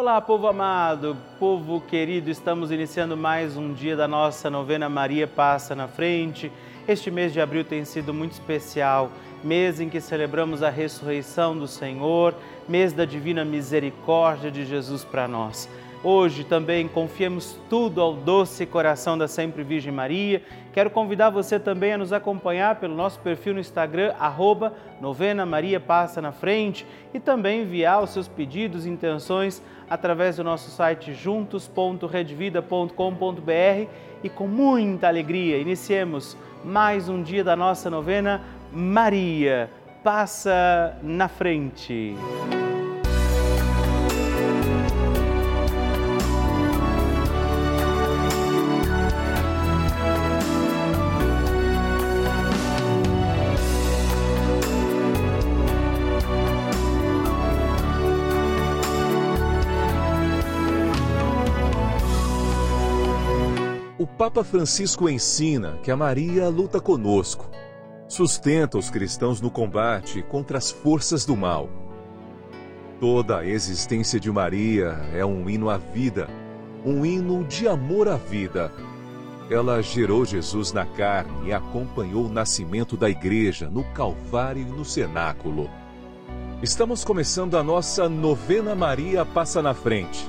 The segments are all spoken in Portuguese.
Olá, povo amado, povo querido, estamos iniciando mais um dia da nossa novena Maria Passa na Frente. Este mês de abril tem sido muito especial, mês em que celebramos a ressurreição do Senhor, mês da divina misericórdia de Jesus para nós. Hoje também confiemos tudo ao doce coração da Sempre Virgem Maria. Quero convidar você também a nos acompanhar pelo nosso perfil no Instagram, arroba Novena Maria Passa na Frente, e também enviar os seus pedidos e intenções através do nosso site juntos.redvida.com.br e com muita alegria iniciemos mais um dia da nossa novena Maria Passa na Frente. Papa Francisco ensina que a Maria luta conosco, sustenta os cristãos no combate contra as forças do mal. Toda a existência de Maria é um hino à vida, um hino de amor à vida. Ela gerou Jesus na carne e acompanhou o nascimento da igreja no Calvário e no cenáculo. Estamos começando a nossa novena Maria Passa na Frente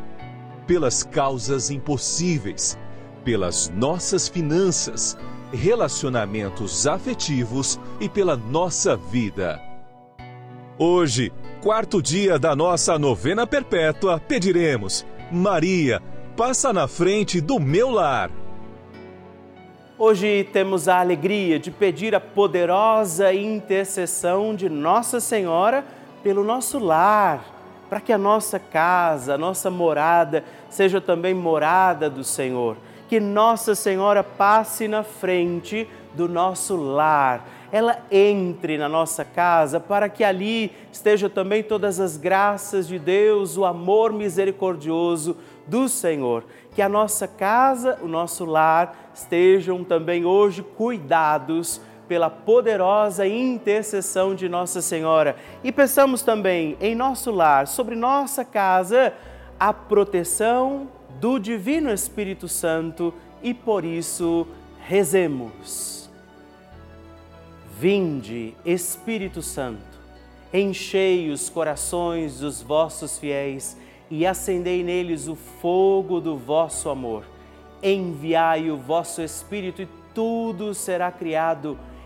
pelas causas impossíveis, pelas nossas finanças, relacionamentos afetivos e pela nossa vida. Hoje, quarto dia da nossa novena perpétua, pediremos: Maria, passa na frente do meu lar. Hoje temos a alegria de pedir a poderosa intercessão de Nossa Senhora pelo nosso lar para que a nossa casa, a nossa morada, seja também morada do Senhor. Que Nossa Senhora passe na frente do nosso lar, ela entre na nossa casa para que ali estejam também todas as graças de Deus, o amor misericordioso do Senhor. Que a nossa casa, o nosso lar estejam também hoje cuidados pela poderosa intercessão de Nossa Senhora. E peçamos também em nosso lar, sobre nossa casa, a proteção do Divino Espírito Santo e por isso rezemos. Vinde, Espírito Santo, enchei os corações dos vossos fiéis e acendei neles o fogo do vosso amor. Enviai o vosso Espírito e tudo será criado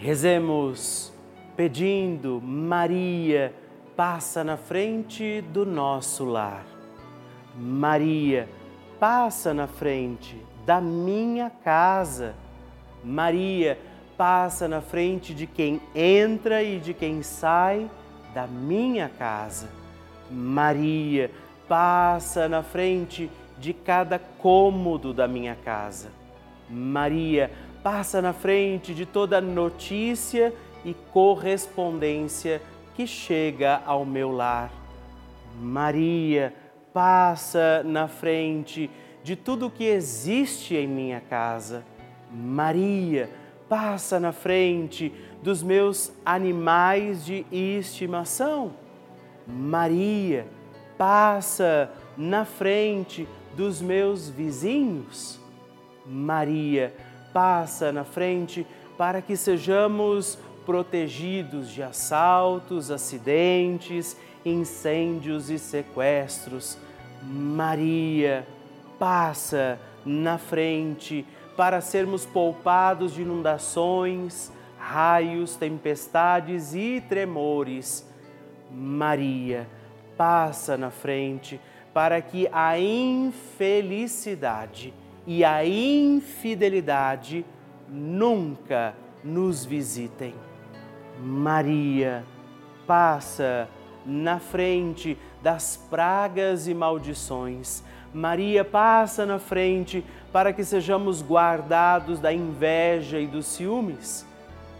Rezemos pedindo, Maria, passa na frente do nosso lar. Maria, passa na frente da minha casa. Maria, passa na frente de quem entra e de quem sai da minha casa. Maria, passa na frente de cada cômodo da minha casa. Maria, passa na frente de toda notícia e correspondência que chega ao meu lar. Maria passa na frente de tudo que existe em minha casa. Maria passa na frente dos meus animais de estimação. Maria passa na frente dos meus vizinhos. Maria passa na frente para que sejamos protegidos de assaltos, acidentes, incêndios e sequestros. Maria passa na frente para sermos poupados de inundações, raios, tempestades e tremores. Maria, passa na frente para que a infelicidade e a infidelidade nunca nos visitem. Maria, passa na frente das pragas e maldições. Maria passa na frente para que sejamos guardados da inveja e dos ciúmes.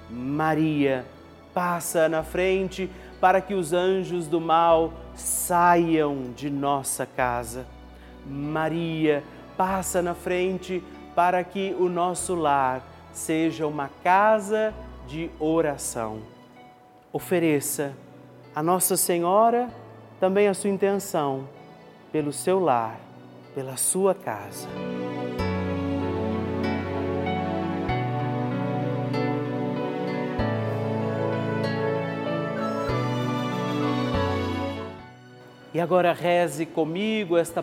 Maria passa na frente para que os anjos do mal saiam de nossa casa. Maria passa na frente para que o nosso lar seja uma casa de oração. Ofereça a Nossa Senhora também a sua intenção pelo seu lar, pela sua casa. E agora reze comigo esta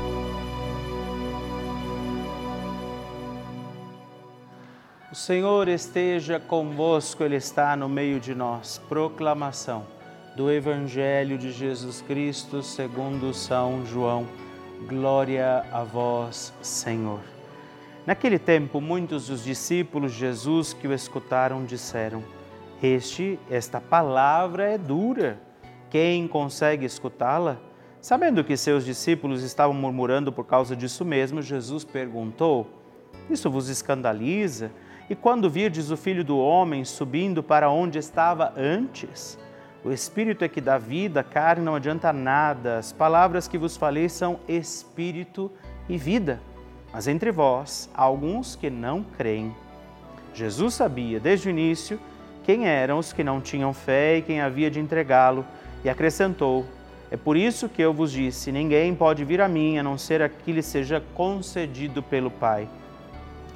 O Senhor esteja convosco, Ele está no meio de nós. Proclamação do Evangelho de Jesus Cristo segundo São João. Glória a vós, Senhor. Naquele tempo, muitos dos discípulos de Jesus que o escutaram disseram: Este, esta palavra é dura. Quem consegue escutá-la? Sabendo que seus discípulos estavam murmurando por causa disso mesmo, Jesus perguntou: Isso vos escandaliza? E quando virdes o Filho do Homem subindo para onde estava antes, o Espírito é que dá vida, carne não adianta nada. As palavras que vos falei são Espírito e vida. Mas entre vós há alguns que não creem. Jesus sabia desde o início quem eram os que não tinham fé e quem havia de entregá-lo, e acrescentou: É por isso que eu vos disse: ninguém pode vir a mim a não ser a que lhe seja concedido pelo Pai.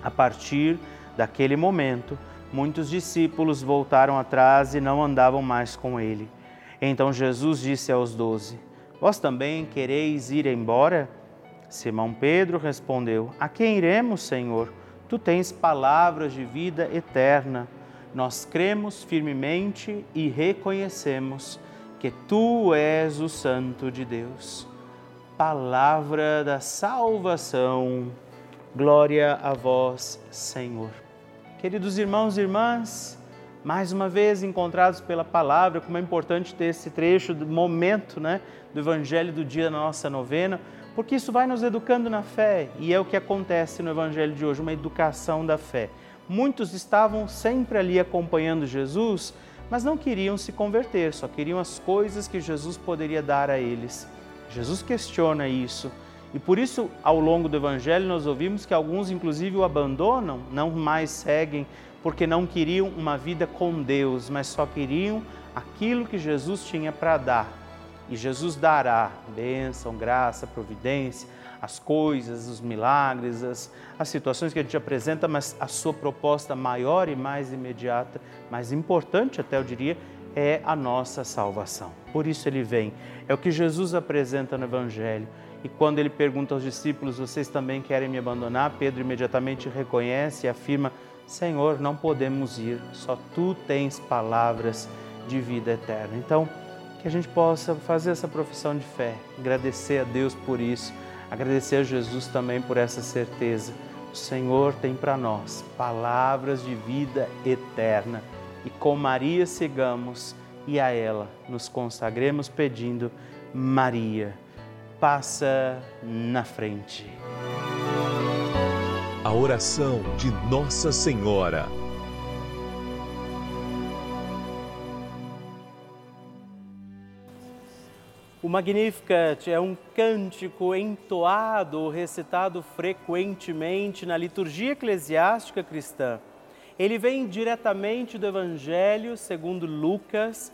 A partir Daquele momento, muitos discípulos voltaram atrás e não andavam mais com ele. Então Jesus disse aos doze: Vós também quereis ir embora? Simão Pedro respondeu: A quem iremos, Senhor? Tu tens palavras de vida eterna. Nós cremos firmemente e reconhecemos que tu és o Santo de Deus. Palavra da salvação. Glória a vós, Senhor. Queridos irmãos e irmãs, mais uma vez encontrados pela palavra, como é importante ter esse trecho do momento né, do Evangelho do dia da nossa novena, porque isso vai nos educando na fé e é o que acontece no Evangelho de hoje, uma educação da fé. Muitos estavam sempre ali acompanhando Jesus, mas não queriam se converter, só queriam as coisas que Jesus poderia dar a eles. Jesus questiona isso. E por isso, ao longo do Evangelho, nós ouvimos que alguns, inclusive, o abandonam, não mais seguem, porque não queriam uma vida com Deus, mas só queriam aquilo que Jesus tinha para dar. E Jesus dará bênção, graça, providência, as coisas, os milagres, as, as situações que a gente apresenta, mas a sua proposta maior e mais imediata, mais importante até eu diria, é a nossa salvação. Por isso ele vem. É o que Jesus apresenta no Evangelho. E quando ele pergunta aos discípulos: Vocês também querem me abandonar? Pedro imediatamente reconhece e afirma: Senhor, não podemos ir, só tu tens palavras de vida eterna. Então, que a gente possa fazer essa profissão de fé, agradecer a Deus por isso, agradecer a Jesus também por essa certeza. O Senhor tem para nós palavras de vida eterna e com Maria sigamos e a ela nos consagremos pedindo: Maria, passa na frente. A oração de Nossa Senhora. O Magnificat é um cântico entoado, recitado frequentemente na liturgia eclesiástica cristã. Ele vem diretamente do Evangelho segundo Lucas,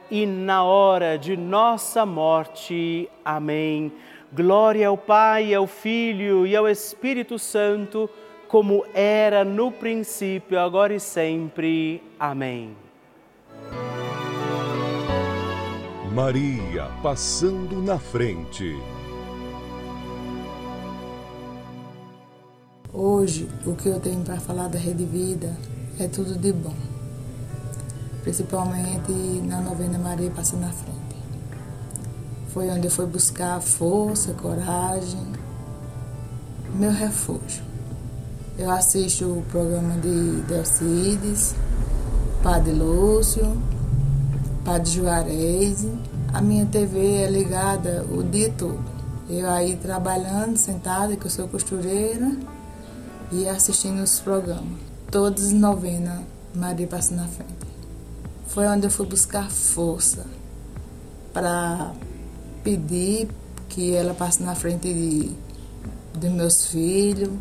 e na hora de nossa morte. Amém. Glória ao Pai, ao Filho e ao Espírito Santo, como era no princípio, agora e sempre. Amém. Maria passando na frente. Hoje, o que eu tenho para falar da Rede Vida é tudo de bom, principalmente na novena Maria passando na frente. Foi onde eu fui buscar força, coragem, meu refúgio. Eu assisto o programa de Delcides, Padre Lúcio, Padre Juarez. A minha TV é ligada o dia todo. Eu aí trabalhando, sentada, que eu sou costureira, e assistindo os programas. Todos novena, Maria passa na frente. Foi onde eu fui buscar força para pedir que ela passe na frente de, de meus filhos,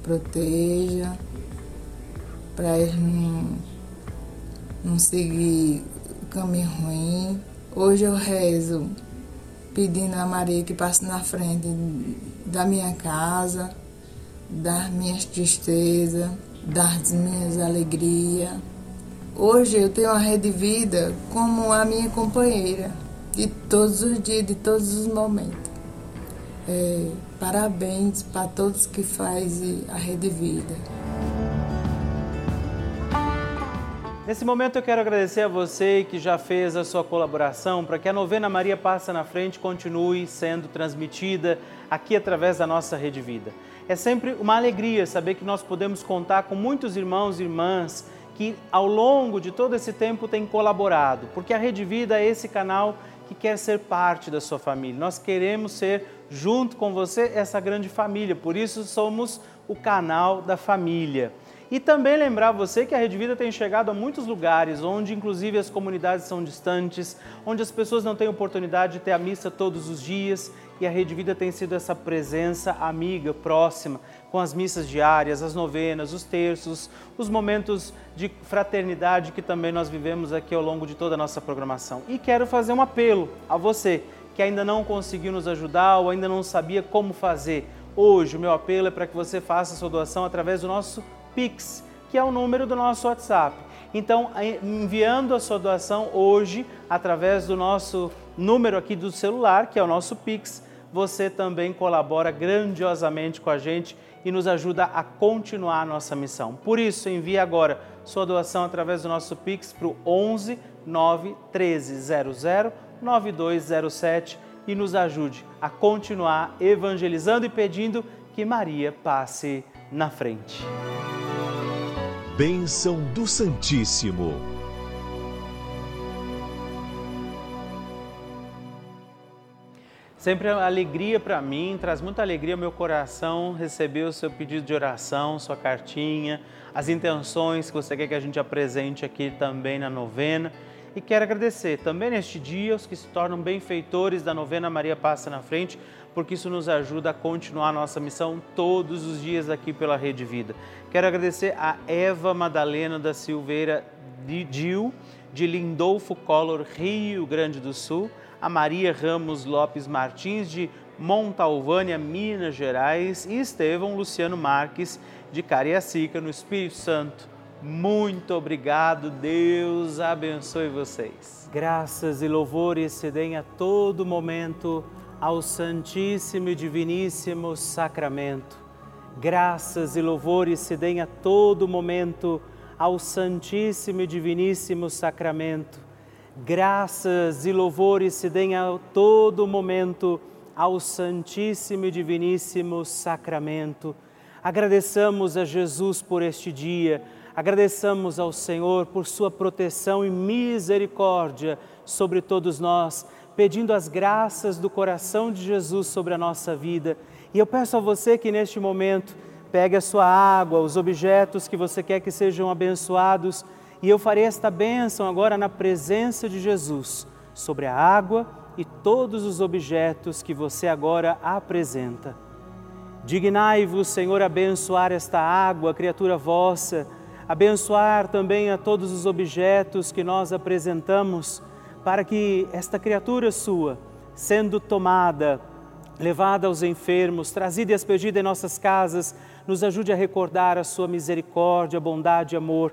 proteja, para eles não, não seguir o caminho ruim. Hoje eu rezo pedindo a Maria que passe na frente da minha casa, das minhas tristezas, das minhas alegrias. Hoje eu tenho a Rede Vida como a minha companheira de todos os dias, de todos os momentos. É, parabéns para todos que fazem a Rede Vida. Nesse momento eu quero agradecer a você que já fez a sua colaboração para que a novena Maria Passa na Frente continue sendo transmitida aqui através da nossa Rede Vida. É sempre uma alegria saber que nós podemos contar com muitos irmãos e irmãs que ao longo de todo esse tempo têm colaborado, porque a Rede Vida é esse canal que quer ser parte da sua família. Nós queremos ser, junto com você, essa grande família, por isso somos o canal da família. E também lembrar você que a Rede Vida tem chegado a muitos lugares onde, inclusive, as comunidades são distantes, onde as pessoas não têm oportunidade de ter a missa todos os dias e a Rede Vida tem sido essa presença amiga, próxima, com as missas diárias, as novenas, os terços, os momentos de fraternidade que também nós vivemos aqui ao longo de toda a nossa programação. E quero fazer um apelo a você que ainda não conseguiu nos ajudar ou ainda não sabia como fazer. Hoje, o meu apelo é para que você faça sua doação através do nosso Pix, que é o número do nosso WhatsApp. Então, enviando a sua doação hoje através do nosso número aqui do celular, que é o nosso Pix, você também colabora grandiosamente com a gente e nos ajuda a continuar a nossa missão. Por isso, envie agora sua doação através do nosso Pix para o 11 9 1300 9207 e nos ajude a continuar evangelizando e pedindo que Maria passe na frente. Bênção do Santíssimo. Sempre alegria para mim, traz muita alegria ao meu coração receber o seu pedido de oração, sua cartinha, as intenções que você quer que a gente apresente aqui também na novena. E quero agradecer também neste dia os que se tornam benfeitores da novena Maria Passa na Frente, porque isso nos ajuda a continuar a nossa missão todos os dias aqui pela Rede Vida. Quero agradecer a Eva Madalena da Silveira de Dil, de Lindolfo Collor, Rio Grande do Sul, a Maria Ramos Lopes Martins, de Montalvânia, Minas Gerais, e Estevão Luciano Marques, de Cariacica, no Espírito Santo. Muito obrigado, Deus abençoe vocês. Graças e louvores se deem a todo momento ao Santíssimo e Diviníssimo Sacramento. Graças e louvores se deem a todo momento ao Santíssimo e Diviníssimo Sacramento. Graças e louvores se deem a todo momento ao Santíssimo e Diviníssimo Sacramento. Agradeçamos a Jesus por este dia, agradeçamos ao Senhor por sua proteção e misericórdia sobre todos nós pedindo as graças do coração de Jesus sobre a nossa vida. E eu peço a você que neste momento pegue a sua água, os objetos que você quer que sejam abençoados, e eu farei esta bênção agora na presença de Jesus sobre a água e todos os objetos que você agora apresenta. Dignai-vos, Senhor, abençoar esta água, criatura vossa, abençoar também a todos os objetos que nós apresentamos para que esta criatura sua, sendo tomada, levada aos enfermos, trazida e expedida em nossas casas, nos ajude a recordar a sua misericórdia, bondade e amor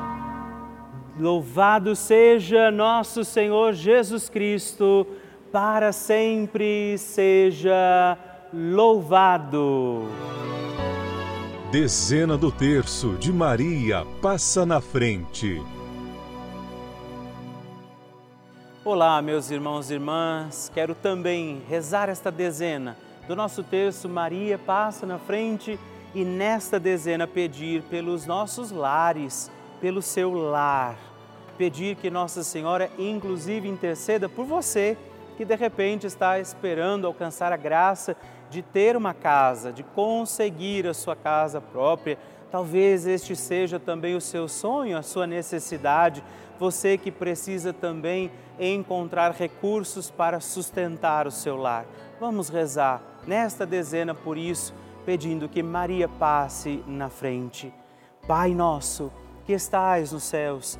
Louvado seja nosso Senhor Jesus Cristo, para sempre seja louvado. Dezena do terço de Maria passa na frente. Olá, meus irmãos e irmãs, quero também rezar esta dezena do nosso terço Maria passa na frente e nesta dezena pedir pelos nossos lares, pelo seu lar pedir que Nossa Senhora, inclusive, interceda por você que de repente está esperando alcançar a graça de ter uma casa, de conseguir a sua casa própria. Talvez este seja também o seu sonho, a sua necessidade. Você que precisa também encontrar recursos para sustentar o seu lar. Vamos rezar nesta dezena por isso, pedindo que Maria passe na frente. Pai nosso, que estais nos céus,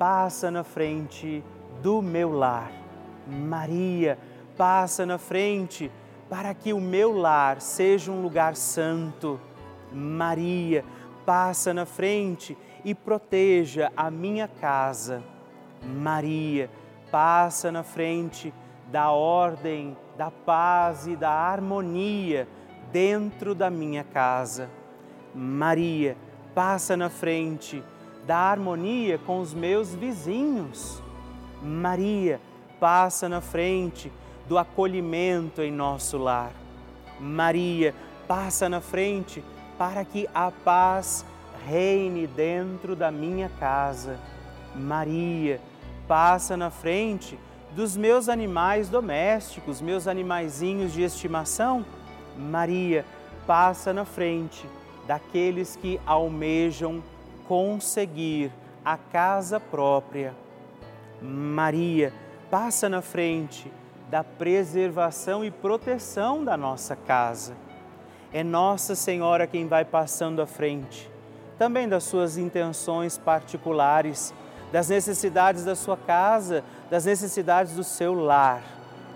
passa na frente do meu lar. Maria, passa na frente para que o meu lar seja um lugar santo. Maria, passa na frente e proteja a minha casa. Maria, passa na frente da ordem, da paz e da harmonia dentro da minha casa. Maria, passa na frente da harmonia com os meus vizinhos. Maria passa na frente do acolhimento em nosso lar. Maria passa na frente para que a paz reine dentro da minha casa. Maria passa na frente dos meus animais domésticos, meus animaizinhos de estimação. Maria passa na frente daqueles que almejam conseguir a casa própria. Maria passa na frente da preservação e proteção da nossa casa. É Nossa Senhora quem vai passando à frente, também das suas intenções particulares, das necessidades da sua casa, das necessidades do seu lar.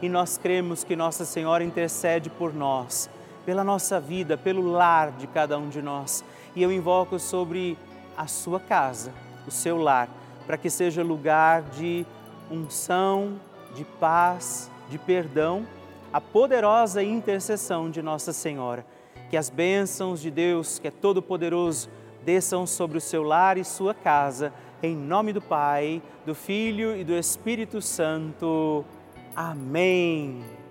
E nós cremos que Nossa Senhora intercede por nós, pela nossa vida, pelo lar de cada um de nós. E eu invoco sobre a sua casa, o seu lar, para que seja lugar de unção, de paz, de perdão, a poderosa intercessão de Nossa Senhora. Que as bênçãos de Deus, que é todo-poderoso, desçam sobre o seu lar e sua casa, em nome do Pai, do Filho e do Espírito Santo. Amém.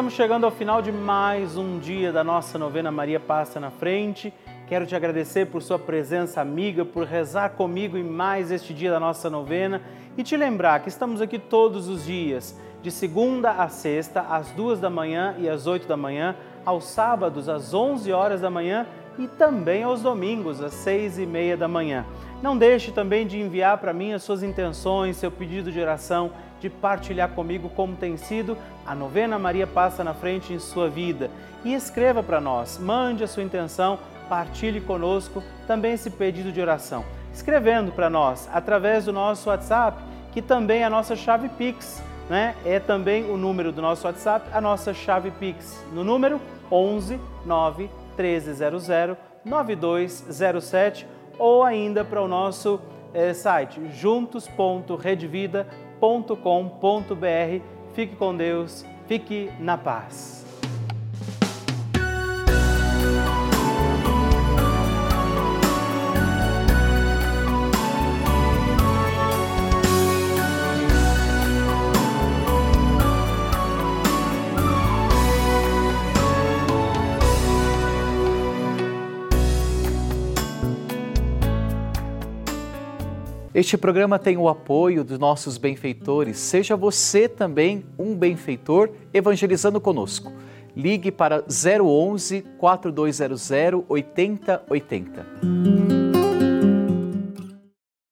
Estamos chegando ao final de mais um dia da nossa novena Maria Passa na Frente. Quero te agradecer por sua presença amiga, por rezar comigo em mais este dia da nossa novena e te lembrar que estamos aqui todos os dias, de segunda a sexta, às duas da manhã e às oito da manhã, aos sábados às onze horas da manhã e também aos domingos às seis e meia da manhã. Não deixe também de enviar para mim as suas intenções, seu pedido de oração de partilhar comigo como tem sido a novena Maria Passa na Frente em sua vida. E escreva para nós, mande a sua intenção, partilhe conosco também esse pedido de oração. Escrevendo para nós através do nosso WhatsApp, que também é a nossa chave Pix, né? É também o número do nosso WhatsApp, a nossa chave Pix, no número 11 9 1300 9207 ou ainda para o nosso é, site juntos.redvida.com. Fique com Deus, fique na paz. Este programa tem o apoio dos nossos benfeitores. Seja você também um benfeitor evangelizando conosco. Ligue para 011 4200 8080.